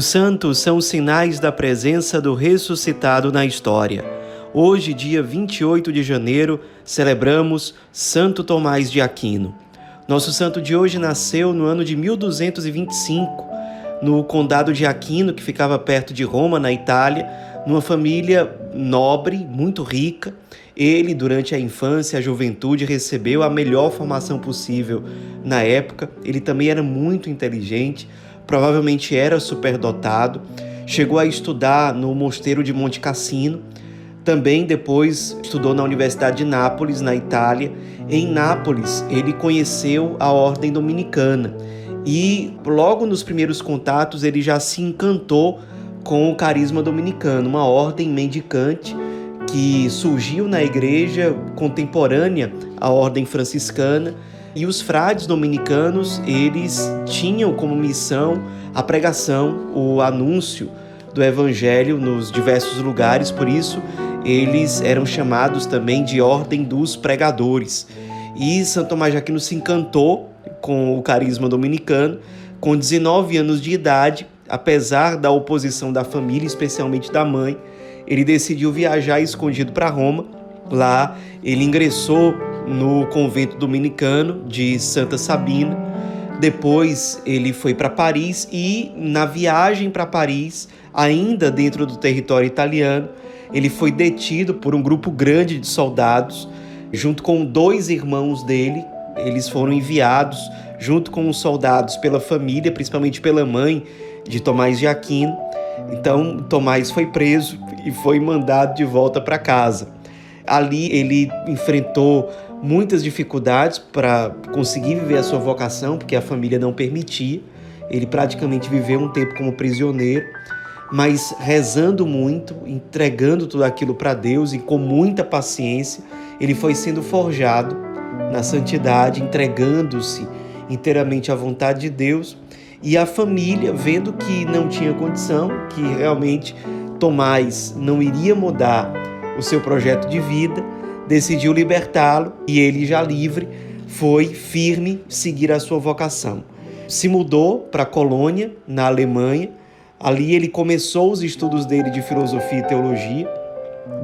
Os santos são sinais da presença do ressuscitado na história. Hoje, dia 28 de janeiro, celebramos Santo Tomás de Aquino. Nosso santo de hoje nasceu no ano de 1225, no condado de Aquino, que ficava perto de Roma, na Itália, numa família nobre, muito rica. Ele, durante a infância e a juventude, recebeu a melhor formação possível na época. Ele também era muito inteligente provavelmente era superdotado, chegou a estudar no mosteiro de Monte Cassino, também depois estudou na Universidade de Nápoles, na Itália. Em Nápoles, ele conheceu a ordem dominicana e logo nos primeiros contatos ele já se encantou com o carisma dominicano, uma ordem mendicante que surgiu na igreja contemporânea à ordem franciscana e os frades dominicanos, eles tinham como missão a pregação, o anúncio do evangelho nos diversos lugares, por isso eles eram chamados também de ordem dos pregadores. E Santo Tomás de Aquino se encantou com o carisma dominicano. Com 19 anos de idade, apesar da oposição da família, especialmente da mãe, ele decidiu viajar escondido para Roma. Lá ele ingressou no convento dominicano de Santa Sabina. Depois ele foi para Paris e na viagem para Paris, ainda dentro do território italiano, ele foi detido por um grupo grande de soldados, junto com dois irmãos dele. Eles foram enviados junto com os soldados pela família, principalmente pela mãe de Tomás de Aquino. Então, Tomás foi preso e foi mandado de volta para casa. Ali ele enfrentou muitas dificuldades para conseguir viver a sua vocação, porque a família não permitia. Ele praticamente viveu um tempo como prisioneiro, mas rezando muito, entregando tudo aquilo para Deus e com muita paciência, ele foi sendo forjado na santidade, entregando-se inteiramente à vontade de Deus. E a família, vendo que não tinha condição, que realmente Tomás não iria mudar o seu projeto de vida, decidiu libertá-lo e ele, já livre, foi firme seguir a sua vocação. Se mudou para Colônia, na Alemanha. Ali ele começou os estudos dele de filosofia e teologia.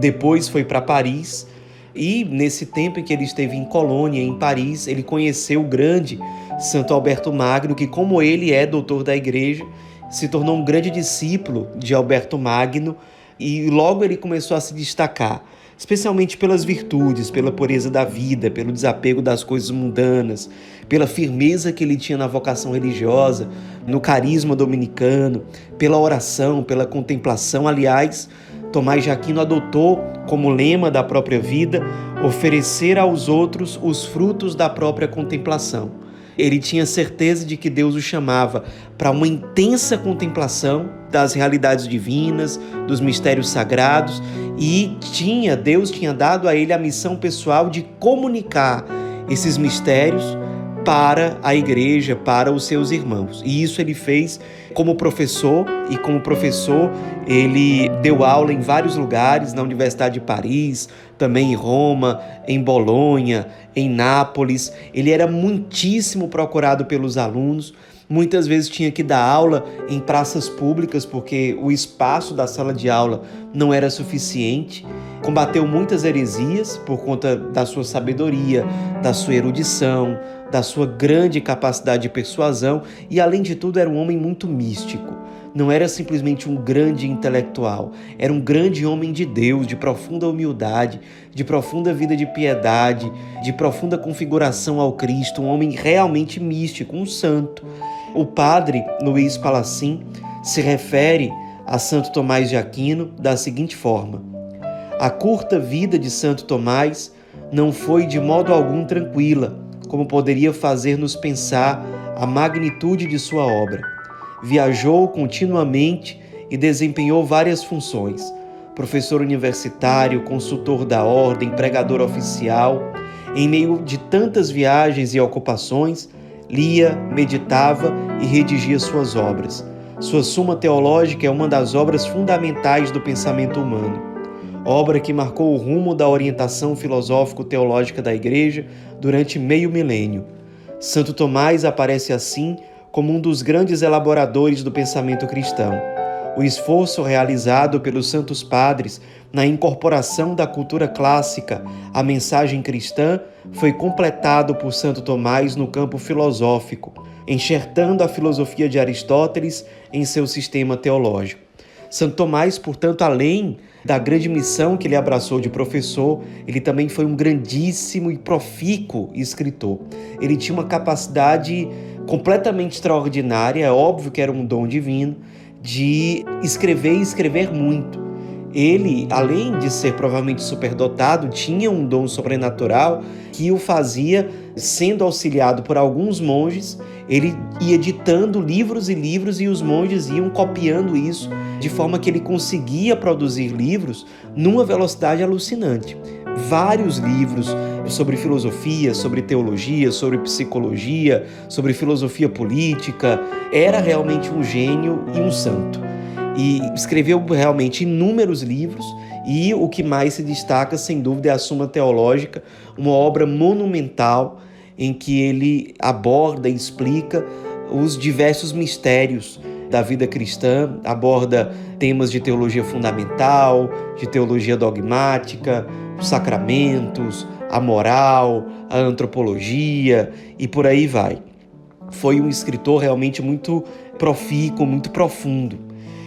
Depois foi para Paris. E nesse tempo em que ele esteve em Colônia, em Paris, ele conheceu o grande Santo Alberto Magno, que, como ele é doutor da igreja, se tornou um grande discípulo de Alberto Magno e logo ele começou a se destacar especialmente pelas virtudes, pela pureza da vida, pelo desapego das coisas mundanas, pela firmeza que ele tinha na vocação religiosa, no carisma dominicano, pela oração, pela contemplação. Aliás, Tomás de Aquino adotou como lema da própria vida oferecer aos outros os frutos da própria contemplação. Ele tinha certeza de que Deus o chamava para uma intensa contemplação das realidades divinas, dos mistérios sagrados e tinha Deus tinha dado a ele a missão pessoal de comunicar esses mistérios para a igreja, para os seus irmãos. E isso ele fez como professor, e como professor ele deu aula em vários lugares, na Universidade de Paris, também em Roma, em Bolonha, em Nápoles. Ele era muitíssimo procurado pelos alunos. Muitas vezes tinha que dar aula em praças públicas porque o espaço da sala de aula não era suficiente. Combateu muitas heresias por conta da sua sabedoria, da sua erudição, da sua grande capacidade de persuasão e, além de tudo, era um homem muito místico. Não era simplesmente um grande intelectual, era um grande homem de Deus, de profunda humildade, de profunda vida de piedade, de profunda configuração ao Cristo, um homem realmente místico, um santo. O padre Luiz Palacim se refere a Santo Tomás de Aquino da seguinte forma: A curta vida de Santo Tomás não foi de modo algum tranquila como poderia fazer-nos pensar a magnitude de sua obra. Viajou continuamente e desempenhou várias funções: professor universitário, consultor da ordem, pregador oficial. Em meio de tantas viagens e ocupações, lia, meditava e redigia suas obras. Sua Suma Teológica é uma das obras fundamentais do pensamento humano obra que marcou o rumo da orientação filosófico-teológica da Igreja durante meio milênio. Santo Tomás aparece assim como um dos grandes elaboradores do pensamento cristão. O esforço realizado pelos Santos Padres na incorporação da cultura clássica à mensagem cristã foi completado por Santo Tomás no campo filosófico, enxertando a filosofia de Aristóteles em seu sistema teológico. Santo Tomás, portanto, além da grande missão que ele abraçou de professor, ele também foi um grandíssimo e profícuo escritor. Ele tinha uma capacidade completamente extraordinária, é óbvio que era um dom divino, de escrever e escrever muito. Ele, além de ser provavelmente superdotado, tinha um dom sobrenatural que o fazia, sendo auxiliado por alguns monges, ele ia ditando livros e livros e os monges iam copiando isso, de forma que ele conseguia produzir livros numa velocidade alucinante. Vários livros sobre filosofia, sobre teologia, sobre psicologia, sobre filosofia política. Era realmente um gênio e um santo. E escreveu realmente inúmeros livros e o que mais se destaca, sem dúvida, é a Suma Teológica, uma obra monumental em que ele aborda e explica os diversos mistérios da vida cristã, aborda temas de teologia fundamental, de teologia dogmática, os sacramentos, a moral, a antropologia e por aí vai. Foi um escritor realmente muito profícuo, muito profundo.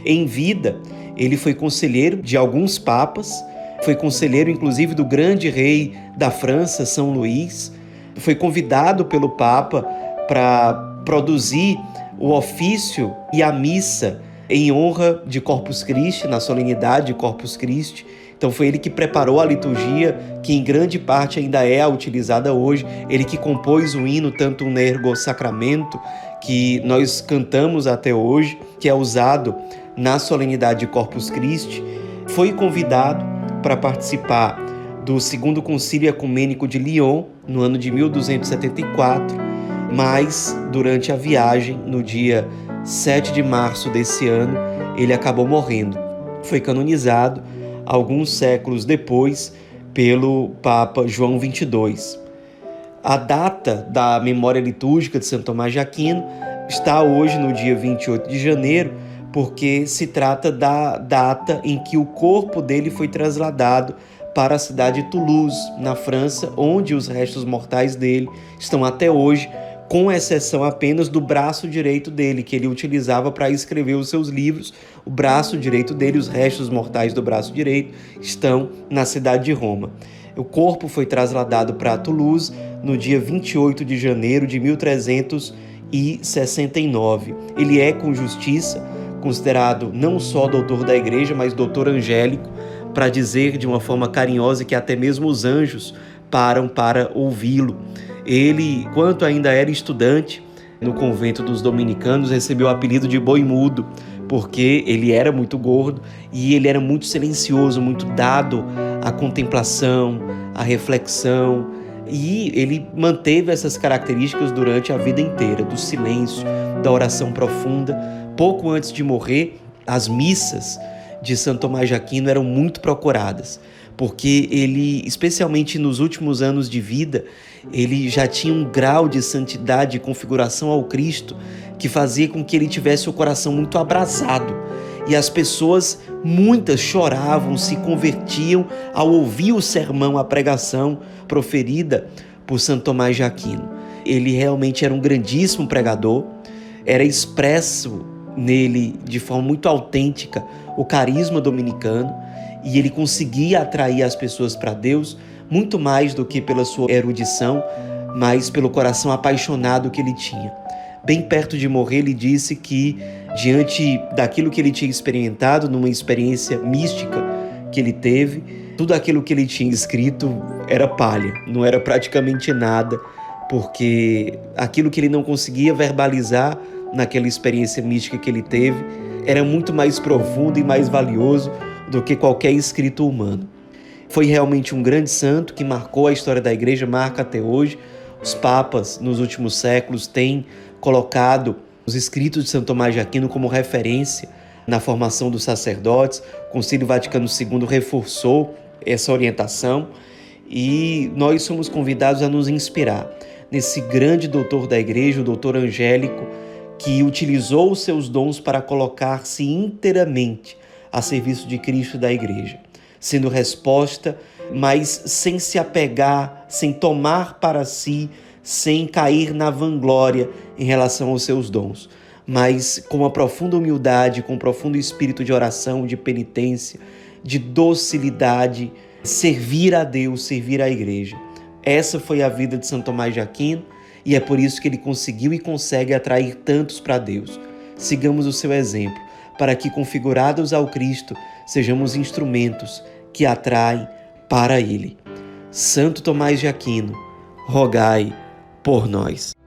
Em vida, ele foi conselheiro de alguns papas, foi conselheiro inclusive do grande rei da França, São Luís, foi convidado pelo Papa para produzir o ofício e a missa em honra de Corpus Christi, na solenidade de Corpus Christi. Então foi ele que preparou a liturgia, que em grande parte ainda é utilizada hoje. Ele que compôs o hino tanto um ergo sacramento que nós cantamos até hoje, que é usado na solenidade de Corpus Christi, foi convidado para participar do Segundo Concílio Ecumênico de Lyon, no ano de 1274, mas durante a viagem, no dia 7 de março desse ano, ele acabou morrendo. Foi canonizado alguns séculos depois pelo Papa João XXII. A data da memória litúrgica de Santo Tomás de Aquino está hoje no dia 28 de janeiro, porque se trata da data em que o corpo dele foi trasladado para a cidade de Toulouse, na França, onde os restos mortais dele estão até hoje, com exceção apenas do braço direito dele, que ele utilizava para escrever os seus livros. O braço direito dele, os restos mortais do braço direito, estão na cidade de Roma. O corpo foi trasladado para Toulouse no dia 28 de janeiro de 1369. Ele é, com justiça, considerado não só doutor da igreja, mas doutor angélico, para dizer de uma forma carinhosa que até mesmo os anjos param para ouvi-lo. Ele, quanto ainda era estudante no convento dos dominicanos, recebeu o apelido de boi mudo, porque ele era muito gordo e ele era muito silencioso, muito dado à contemplação, à reflexão, e ele manteve essas características durante a vida inteira, do silêncio, da oração profunda, pouco antes de morrer, as missas de Santo Tomás de Aquino eram muito procuradas, porque ele, especialmente nos últimos anos de vida, ele já tinha um grau de santidade e configuração ao Cristo que fazia com que ele tivesse o coração muito abrasado. E as pessoas, muitas choravam, se convertiam ao ouvir o sermão, a pregação proferida por Santo Tomás de Aquino. Ele realmente era um grandíssimo pregador, era expresso nele de forma muito autêntica o carisma dominicano e ele conseguia atrair as pessoas para Deus muito mais do que pela sua erudição, mas pelo coração apaixonado que ele tinha. Bem perto de morrer, ele disse que, diante daquilo que ele tinha experimentado, numa experiência mística que ele teve, tudo aquilo que ele tinha escrito era palha, não era praticamente nada, porque aquilo que ele não conseguia verbalizar naquela experiência mística que ele teve era muito mais profundo e mais valioso do que qualquer escrito humano. Foi realmente um grande santo que marcou a história da igreja, marca até hoje. Os papas, nos últimos séculos, têm colocado os escritos de Santo Tomás de Aquino como referência na formação dos sacerdotes. O Concílio Vaticano II reforçou essa orientação e nós somos convidados a nos inspirar nesse grande doutor da igreja, o doutor Angélico, que utilizou os seus dons para colocar-se inteiramente a serviço de Cristo e da igreja, sendo resposta, mas sem se apegar, sem tomar para si, sem cair na vanglória em relação aos seus dons, mas com uma profunda humildade, com um profundo espírito de oração, de penitência, de docilidade, servir a Deus, servir a igreja. Essa foi a vida de Santo Tomás de Aquino e é por isso que ele conseguiu e consegue atrair tantos para Deus. Sigamos o seu exemplo, para que, configurados ao Cristo, sejamos instrumentos que atraem para Ele. Santo Tomás de Aquino, rogai por nós.